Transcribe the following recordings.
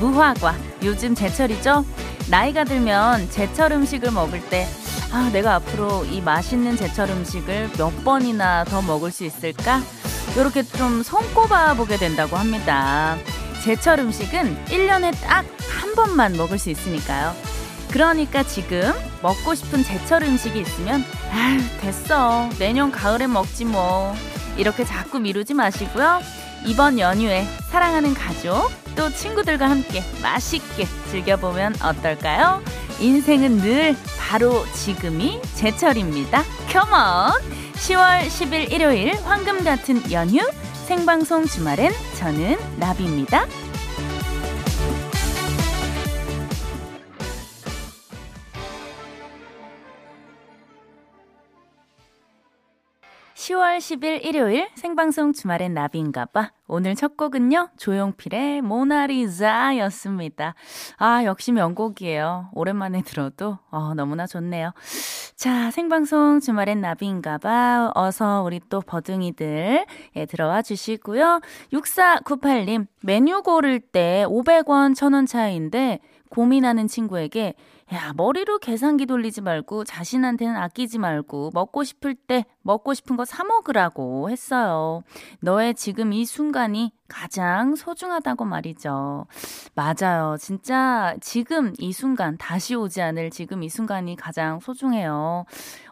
무화과. 요즘 제철이죠? 나이가 들면 제철 음식을 먹을 때, 아, 내가 앞으로 이 맛있는 제철 음식을 몇 번이나 더 먹을 수 있을까? 이렇게 좀 손꼽아 보게 된다고 합니다. 제철 음식은 1년에 딱 한 번만 먹을 수 있으니까요. 그러니까 지금 먹고 싶은 제철 음식이 있으면, 아휴, 됐어. 내년 가을에 먹지 뭐. 이렇게 자꾸 미루지 마시고요. 이번 연휴에 사랑하는 가족, 또 친구들과 함께 맛있게 즐겨보면 어떨까요? 인생은 늘 바로 지금이 제철입니다. 컴온! 10월 10일 일요일 황금 같은 연휴 생방송 주말엔 저는 나비입니다. 10월 10일 일요일 생방송 주말엔 나비인가봐. 오늘 첫 곡은요, 조용필의 모나리자 였습니다. 아, 역시 명곡이에요. 오랜만에 들어도, 어, 너무나 좋네요. 자, 생방송 주말엔 나비인가봐. 어서 우리 또 버둥이들, 예, 들어와 주시고요. 6498님, 메뉴 고를 때 500원, 1000원 차이인데, 고민하는 친구에게 야, 머리로 계산기 돌리지 말고 자신한테는 아끼지 말고 먹고 싶을 때 먹고 싶은 거 사 먹으라고 했어요. 너의 지금 이 순간이 가장 소중하다고 말이죠. 맞아요. 진짜 지금 이 순간, 다시 오지 않을 지금 이 순간이 가장 소중해요.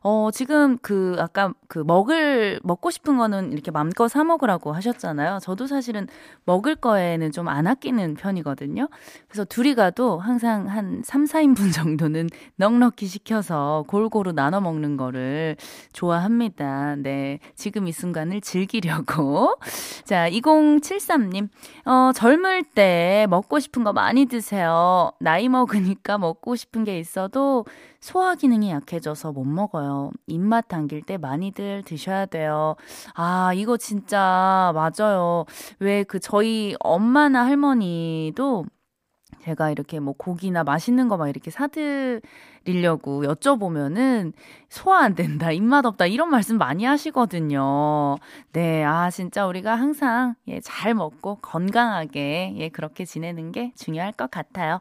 어, 지금 그, 아까 그 먹을, 먹고 싶은 거는 이렇게 맘껏 사 먹으라고 하셨잖아요. 저도 사실은 먹을 거에는 좀 안 아끼는 편이거든요. 그래서 둘이 가도 항상 한 3, 4인분 정도는 넉넉히 시켜서 골고루 나눠 먹는 거를 좋아합니다. 네. 지금 이 순간을 즐기려고. 자, 2074 73님, 어, 젊을 때 먹고 싶은 거 많이 드세요. 나이 먹으니까 먹고 싶은 게 있어도 소화 기능이 약해져서 못 먹어요. 입맛 당길 때 많이들 드셔야 돼요. 아, 이거 진짜 맞아요. 왜 그 저희 엄마나 할머니도 제가 이렇게 뭐 고기나 맛있는 거 막 이렇게 사드 리려고 여쭤보면은 소화 안 된다, 입맛 없다, 이런 말씀 많이 하시거든요. 네, 아, 진짜 우리가 항상, 예, 잘 먹고 건강하게, 예, 그렇게 지내는 게 중요할 것 같아요.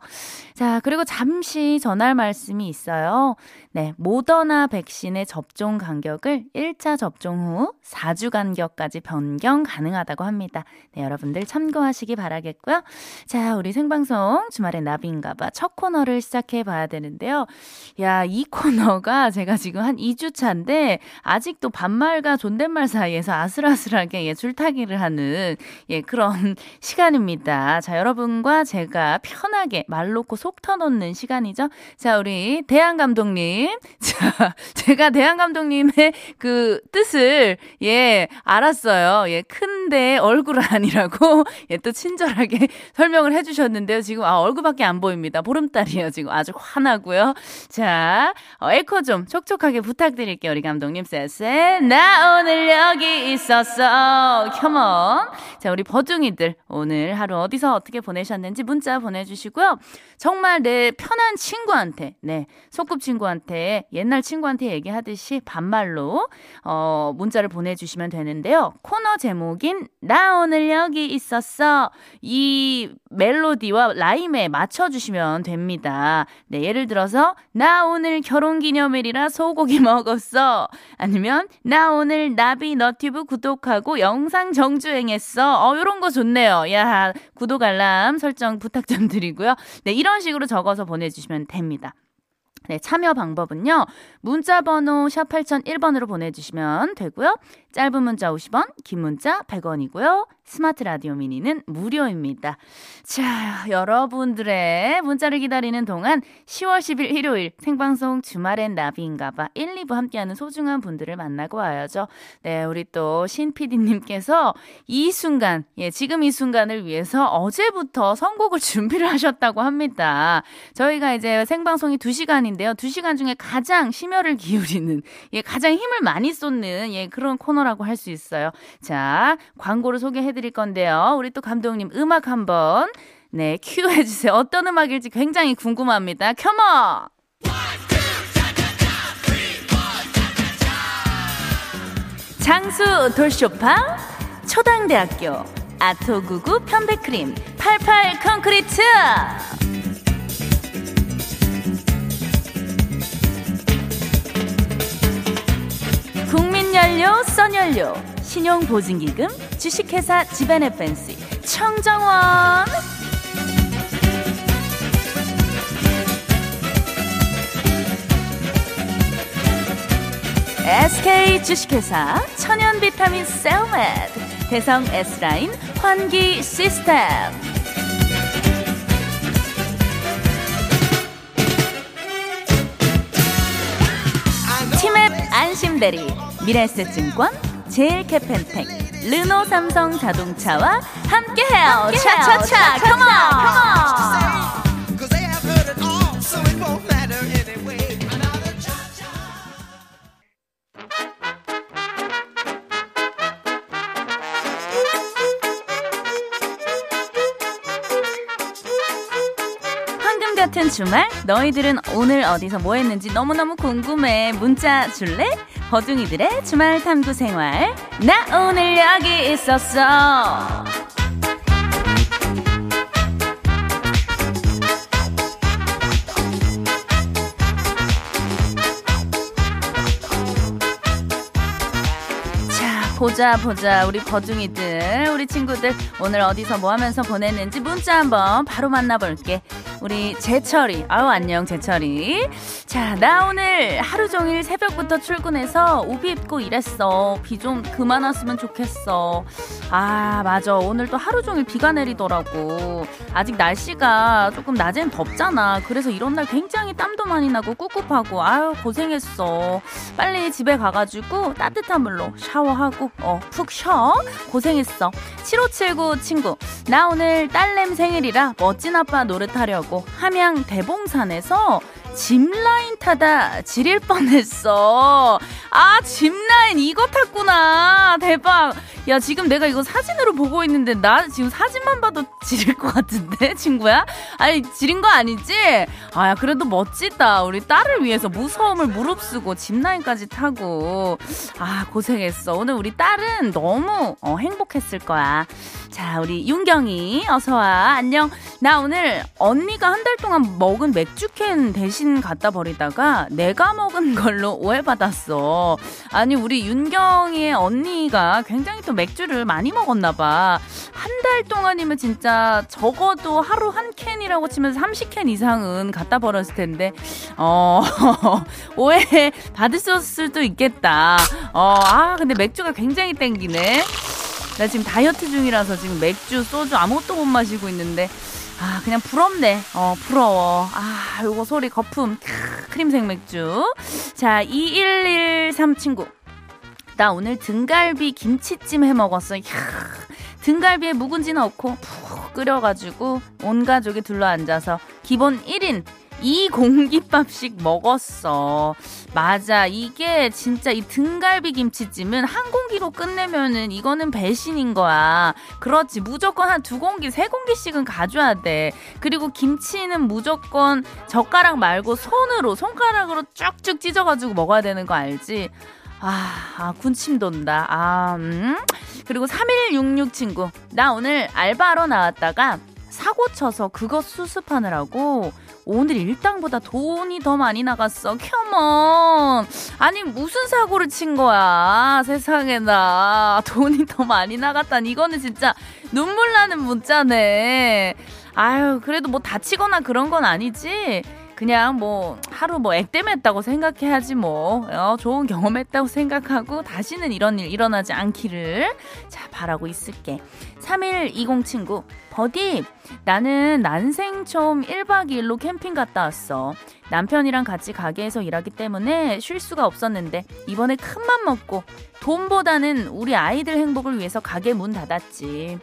자, 그리고 잠시 전할 말씀이 있어요. 네, 모더나 백신의 접종 간격을 1차 접종 후 4주 간격까지 변경 가능하다고 합니다. 네, 여러분들 참고하시기 바라겠고요. 자, 우리 생방송 주말에 나비인가봐 첫 코너를 시작해 봐야 되는데요. 야, 이 코너가 제가 지금 한 2주 차인데 아직도 반말과 존댓말 사이에서 아슬아슬하게 예, 줄타기를 하는 예, 그런 시간입니다. 자, 여러분과 제가 편하게 말 놓고 속 터놓는 시간이죠. 자, 우리 대한 감독님. 자, 제가 대한 감독님의 그 뜻을 예, 알았어요. 예, 큰데 얼굴 아니라고 예, 또 친절하게 설명을 해 주셨는데요. 지금 아, 얼굴밖에 안 보입니다. 보름달이에요. 지금 아주 화나고요. 자, 어, 에코 좀 촉촉하게 부탁드릴게요. 우리 감독님 쎄쎄. 나 오늘 여기 있었어. 컴온. 자, 우리 버둥이들 오늘 하루 어디서 어떻게 보내셨는지 문자 보내주시고요. 정말 내 편한 친구한테, 네, 소꿉 친구한테 옛날 친구한테 얘기하듯이 반말로 어, 문자를 보내주시면 되는데요. 코너 제목인 나 오늘 여기 있었어. 이 멜로디와 라임에 맞춰주시면 됩니다. 네, 예를 들어서 나 오늘 결혼 기념일이라 소고 소고기 먹었어. 아니면 나 오늘 나비 너튜브 구독하고 영상 정주행했어. 어, 요런 거 좋네요. 야, 구독 알람 설정 부탁 좀 드리고요. 네, 이런 식으로 적어서 보내주시면 됩니다. 네, 참여 방법은요. 문자 번호 샵 8001번으로 보내주시면 되고요. 짧은 문자 50원, 긴 문자 100원이고요. 스마트 라디오 미니는 무료입니다. 자, 여러분들의 문자를 기다리는 동안 10월 10일 일요일 생방송 주말엔 나비인가봐 1, 2부 함께하는 소중한 분들을 만나고 와야죠. 네, 우리 또 신 PD님께서 이 순간, 예, 지금 이 순간을 위해서 어제부터 선곡을 준비를 하셨다고 합니다. 저희가 이제 생방송이 2시간인 데요. 2시간 중에 가장 심혈을 기울이는, 예, 가장 힘을 많이 쏟는, 예, 그런 코너라고 할 수 있어요. 자, 광고를 소개해 해드릴 건데요. 우리 또 감독님 음악 한번 네 큐 해 주세요. 어떤 음악일지 굉장히 궁금합니다. 컴온! 장수 돌쇼파 초당대학교 아토구구 편백크림 88 콘크리트 국민연료 써연료. 신용보증기금 주식회사 지벤에펜시 청정원! SK 주식회사 천연 비타민 셀메드 대성 S라인 환기 시스템. 치맵 안심대리 미래에셋증권 제일캐펜텍 르노 삼성 자동차와 함께해요. 차차차 컴온 같은 주말 너희들은 오늘 어디서 뭐 했는지 너무너무 궁금해. 문자 줄래? 버둥이들의 주말 탐구 생활. 나 오늘 여기 있었어. 보자 보자. 우리 버둥이들 우리 친구들 오늘 어디서 뭐 하면서 보냈는지 문자 한번 바로 만나볼게 우리 재철이. 아유, 안녕, 재철이. 자, 나 오늘 하루 종일 새벽부터 출근해서 우비 입고 일했어. 비 좀 그만 왔으면 좋겠어. 아, 맞아. 오늘 또 하루 종일 비가 내리더라고. 아직 날씨가 조금 낮엔 덥잖아. 그래서 이런 날 굉장히 땀도 많이 나고 꿉꿉하고. 아유, 고생했어. 빨리 집에 가가지고 따뜻한 물로 샤워하고, 어, 푹 쉬어. 고생했어. 7579 친구. 나 오늘 딸냄 생일이라 멋진 아빠 노릇하려고. 함양 대봉산에서 짚라인 타다 지릴 뻔했어. 아, 짚라인 이거 탔구나. 대박. 야, 지금 내가 이거 사진으로 보고 있는데 나 지금 사진만 봐도 지릴 것 같은데, 친구야? 아니, 지린 거 아니지? 아, 그래도 멋지다. 우리 딸을 위해서 무서움을 무릅쓰고 짚라인까지 타고. 아, 고생했어. 오늘 우리 딸은 너무 어, 행복했을 거야. 자, 우리 윤경이 어서 와. 안녕. 나 오늘 언니가 한 달 동안 먹은 맥주캔 대신 갖다 버리다가 내가 먹은 걸로 오해받았어. 아니, 우리 윤경이의 언니가 굉장히 또 맥주를 많이 먹었나 봐. 한 달 동안이면 진짜 적어도 하루 한 캔이라고 치면 30캔 이상은 갖다 버렸을 텐데, 어, 오해 받을 수도 있겠다. 어, 아, 근데 맥주가 굉장히 땡기네. 나 지금 다이어트 중이라서 지금 맥주, 소주 아무것도 못 마시고 있는데 아 그냥 부럽네. 어 부러워. 아 요거 소리 거품 크림색 맥주. 자 2113 친구. 나 오늘 등갈비 김치찜 해 먹었어. 이야, 등갈비에 묵은지 넣고 푹 끓여가지고 온 가족이 둘러앉아서 기본 1인 이 공깃밥씩 먹었어. 맞아. 이게 진짜 이 등갈비 김치찜은 한 공기로 끝내면은 이거는 배신인 거야. 그렇지. 무조건 한 두 공기, 세 공기씩은 가져야 돼. 그리고 김치는 무조건 젓가락 말고 손으로, 손가락으로 쭉쭉 찢어가지고 먹어야 되는 거 알지? 아, 아 군침 돈다. 아, 음. 그리고 3166 친구. 나 오늘 알바하러 나왔다가 사고 쳐서 그것 수습하느라고 오늘 일당보다 돈이 더 많이 나갔어. 컴온. 아니, 무슨 사고를 친 거야. 세상에나. 돈이 더 많이 나갔다니. 이거는 진짜 눈물 나는 문자네. 아유, 그래도 뭐 다치거나 그런 건 아니지. 그냥 뭐 하루 뭐 액땜했다고 생각해야지 뭐. 어, 좋은 경험했다고 생각하고 다시는 이런 일 일어나지 않기를 자 바라고 있을게. 3120 친구. 버디 나는 난생 처음 1박 2일로 캠핑 갔다 왔어. 남편이랑 같이 가게에서 일하기 때문에 쉴 수가 없었는데 이번에 큰맘 먹고 돈보다는 우리 아이들 행복을 위해서 가게 문 닫았지.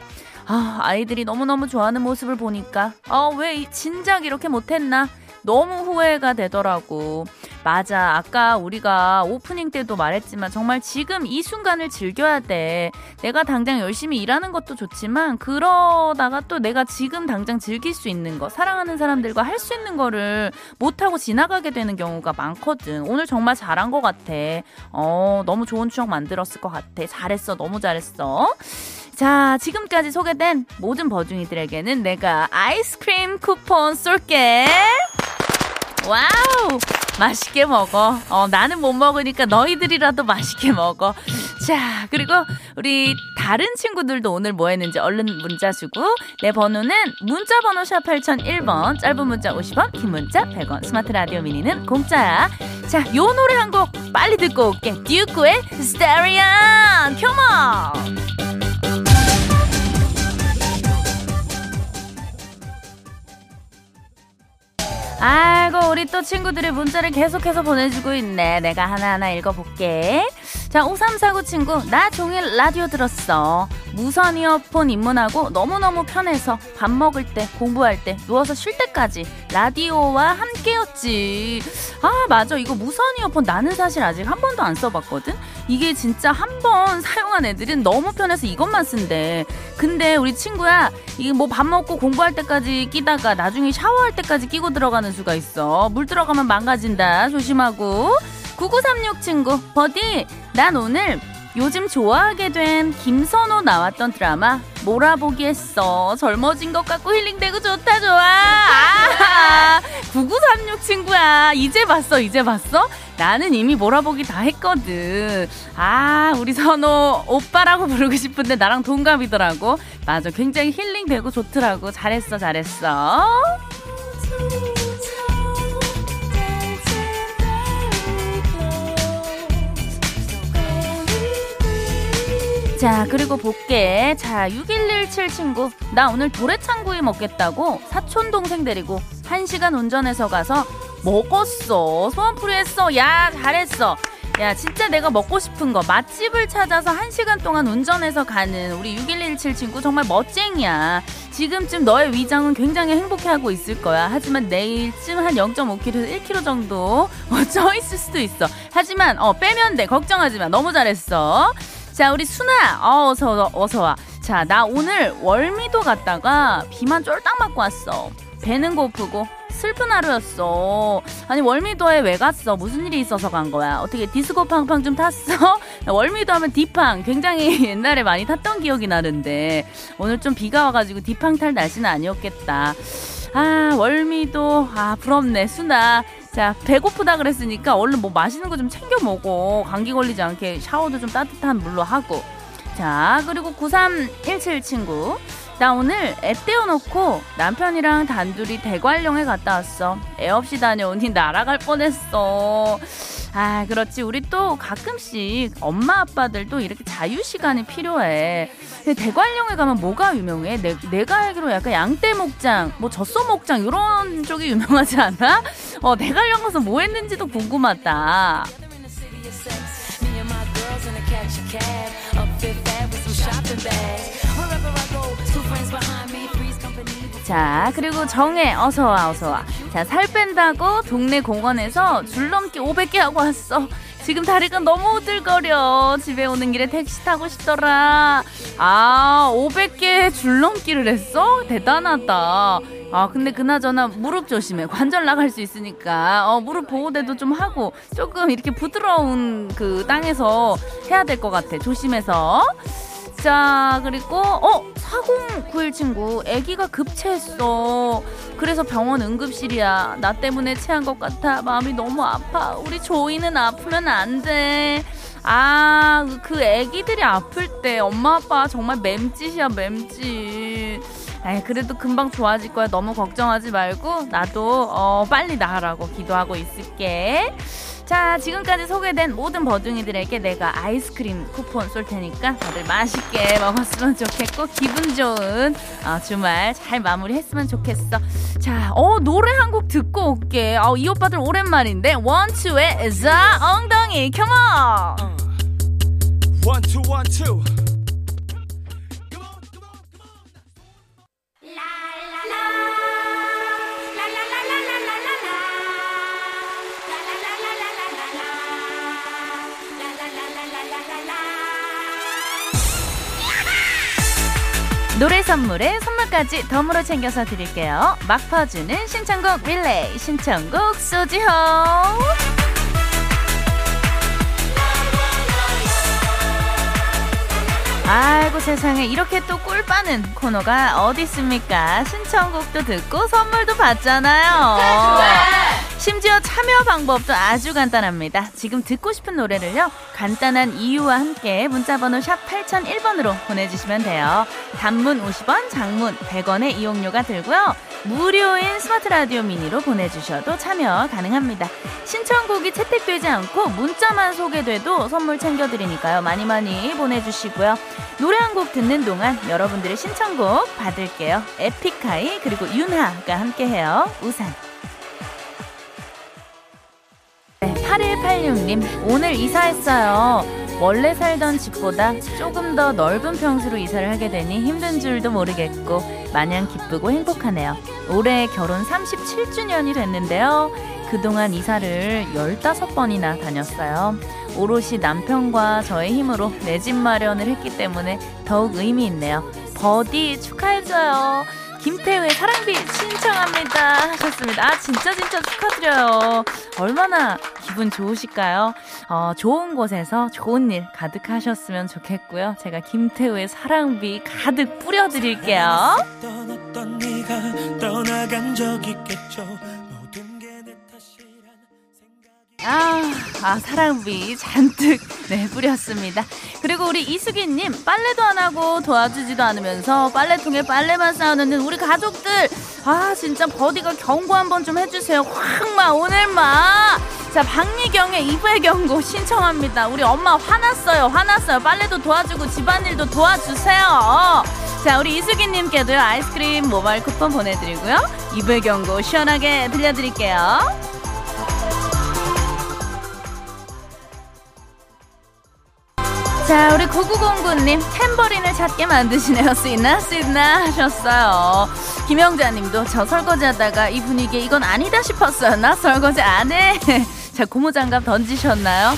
아, 아이들이 너무너무 좋아하는 모습을 보니까, 어, 왜 진작 이렇게 못했나? 너무 후회가 되더라고. 맞아. 아까 우리가 오프닝 때도 말했지만 정말 지금 이 순간을 즐겨야 돼. 내가 당장 열심히 일하는 것도 좋지만 그러다가 또 내가 지금 당장 즐길 수 있는 거, 사랑하는 사람들과 할 수 있는 거를 못하고 지나가게 되는 경우가 많거든. 오늘 정말 잘한 것 같아. 어, 너무 좋은 추억 만들었을 것 같아. 잘했어. 너무 잘했어. 자, 지금까지 소개된 모든 버중이들에게는 내가 아이스크림 쿠폰 쏠게. 와우! 맛있게 먹어. 어, 나는 못 먹으니까 너희들이라도 맛있게 먹어. 자, 그리고 우리 다른 친구들도 오늘 뭐 했는지 얼른 문자 주고 내 번호는 문자 번호 샵 8001번 짧은 문자 50원 긴 문자 100원 스마트 라디오 미니는 공짜야. 자, 요 노래 한 곡 빨리 듣고 올게. 듀크의 스테리안 컴온! 아이고 우리 또 친구들이 문자를 계속해서 보내주고 있네. 내가 하나하나 읽어볼게. 자 5349 친구 나 종일 라디오 들었어. 무선 이어폰 입문하고 너무너무 편해서 밥 먹을 때 공부할 때 누워서 쉴 때까지 라디오와 함께였지. 아 맞아. 이거 무선 이어폰 나는 사실 아직 한 번도 안 써봤거든? 이게 진짜 한 번 사용한 애들은 너무 편해서 이것만 쓴대. 근데 우리 친구야 이게 뭐 밥 먹고 공부할 때까지 끼다가 나중에 샤워할 때까지 끼고 들어가는 수가 있어 물 들어가면 망가진다 조심하고 9936 친구 버디 난 오늘 요즘 좋아하게 된 김선호 나왔던 드라마 몰아보기 했어. 젊어진 것 같고 힐링되고 좋다 좋아. 아, 9936 친구야. 이제 봤어 이제 봤어? 나는 이미 몰아보기 다 했거든. 아 우리 선호 오빠라고 부르고 싶은데 나랑 동갑이더라고. 맞아 굉장히 힐링되고 좋더라고. 잘했어 잘했어. 자, 그리고 볼게. 자, 6117 친구. 나 오늘 도래창구이 먹겠다고 사촌 동생 데리고 1시간 운전해서 가서 먹었어. 소원풀이 했어. 야, 잘했어. 야, 진짜 내가 먹고 싶은 거 맛집을 찾아서 1시간 동안 운전해서 가는 우리 6117 친구 정말 멋쟁이야. 지금쯤 너의 위장은 굉장히 행복해하고 있을 거야. 하지만 내일쯤 한 0.5kg에서 1kg 정도 어, 쪄 있을 수도 있어. 하지만 어 빼면 돼. 걱정하지 마. 너무 잘했어. 자, 우리 순아. 어, 어서, 어서 와. 자, 나 오늘 월미도 갔다가 비만 쫄딱 맞고 왔어. 배는 고프고 슬픈 하루였어. 아니 월미도에 왜 갔어? 무슨 일이 있어서 간 거야? 어떻게 디스코 팡팡 좀 탔어? 월미도 하면 디팡 굉장히 옛날에 많이 탔던 기억이 나는데 오늘 좀 비가 와가지고 디팡 탈 날씨는 아니었겠다. 아 월미도 아 부럽네 순아 자, 배고프다 그랬으니까 얼른 뭐 맛있는 거 좀 챙겨 먹어. 감기 걸리지 않게 샤워도 좀 따뜻한 물로 하고. 자, 그리고 9317 친구. 나 오늘 애 떼어놓고 남편이랑 단둘이 대관령에 갔다 왔어. 애 없이 다녀오니 날아갈 뻔했어. 아, 그렇지. 우리 또 가끔씩 엄마 아빠들도 이렇게 자유 시간이 필요해. 대관령에 가면 뭐가 유명해? 내, 내가 알기로 약간 양떼 목장, 뭐 젖소 목장 이런 쪽이 유명하지 않아? 어, 대관령 가서 뭐 했는지도 궁금하다. 자, 그리고 정혜, 어서와, 어서와. 자, 살 뺀다고 동네 공원에서 줄넘기 500개 하고 왔어. 지금 다리가 너무 오들거려. 집에 오는 길에 택시 타고 싶더라. 아, 500개 줄넘기를 했어? 대단하다. 아, 근데 그나저나 무릎 조심해. 관절 나갈 수 있으니까. 어, 무릎 보호대도 좀 하고 조금 이렇게 부드러운 그 땅에서 해야 될 것 같아. 조심해서. 자, 그리고, 어, 4091 친구, 아기가 급체했어. 그래서 병원 응급실이야. 나 때문에 체한 것 같아. 마음이 너무 아파. 우리 조이는 아프면 안 돼. 아, 그 아기들이 아플 때 엄마 아빠 정말 맴짓이야, 맴짓. 에이, 그래도 금방 좋아질 거야. 너무 걱정하지 말고 나도 어, 빨리 나으라고 기도하고 있을게. 자, 지금까지 소개된 모든 버둥이들에게 내가 아이스크림 쿠폰 쏠 테니까 다들 맛있게 먹었으면 좋겠고 기분 좋은 어, 주말 잘 마무리했으면 좋겠어. 자, 어 노래 한 곡 듣고 올게. 어, 이 오빠들 오랜만인데 원투의 자 엉덩이 컴온. 원투 원투. 선물에 선물까지 덤으로 챙겨서 드릴게요. 막 퍼주는 신청곡 릴레이 신청곡 소지호 아이고 세상에 이렇게 또 꿀 빠는 코너가 어디 있습니까? 신청곡도 듣고 선물도 받잖아요. 심지어 참여 방법도 아주 간단합니다. 지금 듣고 싶은 노래를요. 간단한 이유와 함께 문자번호 샵 8001번으로 보내주시면 돼요. 단문 50원, 장문 100원의 이용료가 들고요. 무료인 스마트 라디오 미니로 보내주셔도 참여 가능합니다. 신청곡이 채택되지 않고 문자만 소개돼도 선물 챙겨드리니까요. 많이 많이 보내주시고요. 노래 한 곡 듣는 동안 여러분들의 신청곡 받을게요. 에픽하이 그리고 윤하가 함께해요. 우산. 8186님 오늘 이사했어요. 원래 살던 집보다 조금 더 넓은 평수로 이사를 하게 되니 힘든 줄도 모르겠고 마냥 기쁘고 행복하네요. 올해 결혼 37주년이 됐는데요. 그동안 이사를 15번이나 다녔어요. 오롯이 남편과 저의 힘으로 내 집 마련을 했기 때문에 더욱 의미 있네요. 버디 축하해줘요. 김태우의 사랑비 신청합니다 하셨습니다. 아 진짜 진짜 축하드려요. 얼마나 기분 좋으실까요? 어, 좋은 곳에서 좋은 일 가득하셨으면 좋겠고요. 제가 김태우의 사랑비 가득 뿌려드릴게요. 아, 아, 사랑비 잔뜩 네, 뿌렸습니다. 그리고 우리 이수기님, 빨래도 안 하고 도와주지도 않으면서 빨래통에 빨래만 쌓아놓는 우리 가족들. 아, 진짜 버디가 경고 한번 좀 해주세요. 확마, 오늘마. 자, 박미경의 이불 경고 신청합니다. 우리 엄마 화났어요. 화났어요. 빨래도 도와주고 집안일도 도와주세요. 자, 우리 이수기님께도요, 아이스크림 모바일 쿠폰 보내드리고요. 이불 경고 시원하게 들려드릴게요. 자, 우리 9909님, 탬버린을 찾게 만드시네요. 쓰있나, 쓰있나 하셨어요. 김영자 님도 저 설거지 하다가 이 분위기에 이건 아니다 싶었어요. 나 설거지 안 해. 자, 고무장갑 던지셨나요?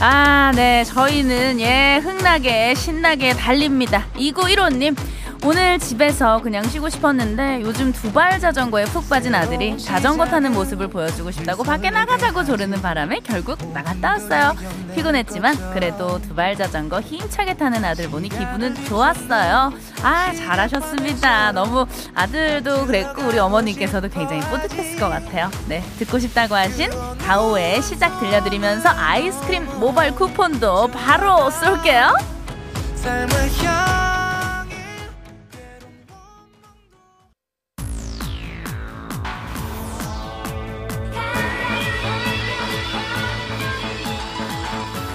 아, 네. 저희는 예, 흥나게, 신나게 달립니다. 2915님, 오늘 집에서 그냥 쉬고 싶었는데 요즘 두발 자전거에 푹 빠진 아들이 자전거 타는 모습을 보여주고 싶다고 밖에 나가자고 조르는 바람에 결국 나갔다 왔어요. 피곤했지만 그래도 두발 자전거 힘차게 타는 아들 보니 기분은 좋았어요. 아, 잘하셨습니다. 너무 아들도 그랬고 우리 어머니께서도 굉장히 뿌듯했을 것 같아요. 네, 듣고 싶다고 하신 가오의 시작 들려드리면서 아이스크림 모바일 쿠폰도 바로 쏠게요.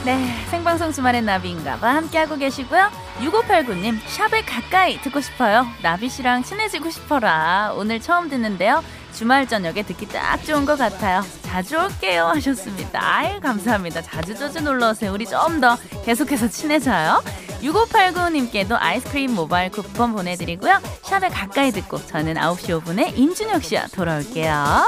네, 생방송 주말의 나비인가봐 함께하고 계시고요. 6589님, 샵에 가까이 듣고 싶어요. 나비 씨랑 친해지고 싶어라. 오늘 처음 듣는데요. 주말 저녁에 듣기 딱 좋은 것 같아요. 자주 올게요 하셨습니다. 아유 감사합니다. 자주 자주 놀러 오세요. 우리 좀 더 계속해서 친해져요. 6589님께도 아이스크림 모바일 쿠폰 보내드리고요. 샵에 가까이 듣고 저는 9시 5분에 임준혁 씨와 돌아올게요.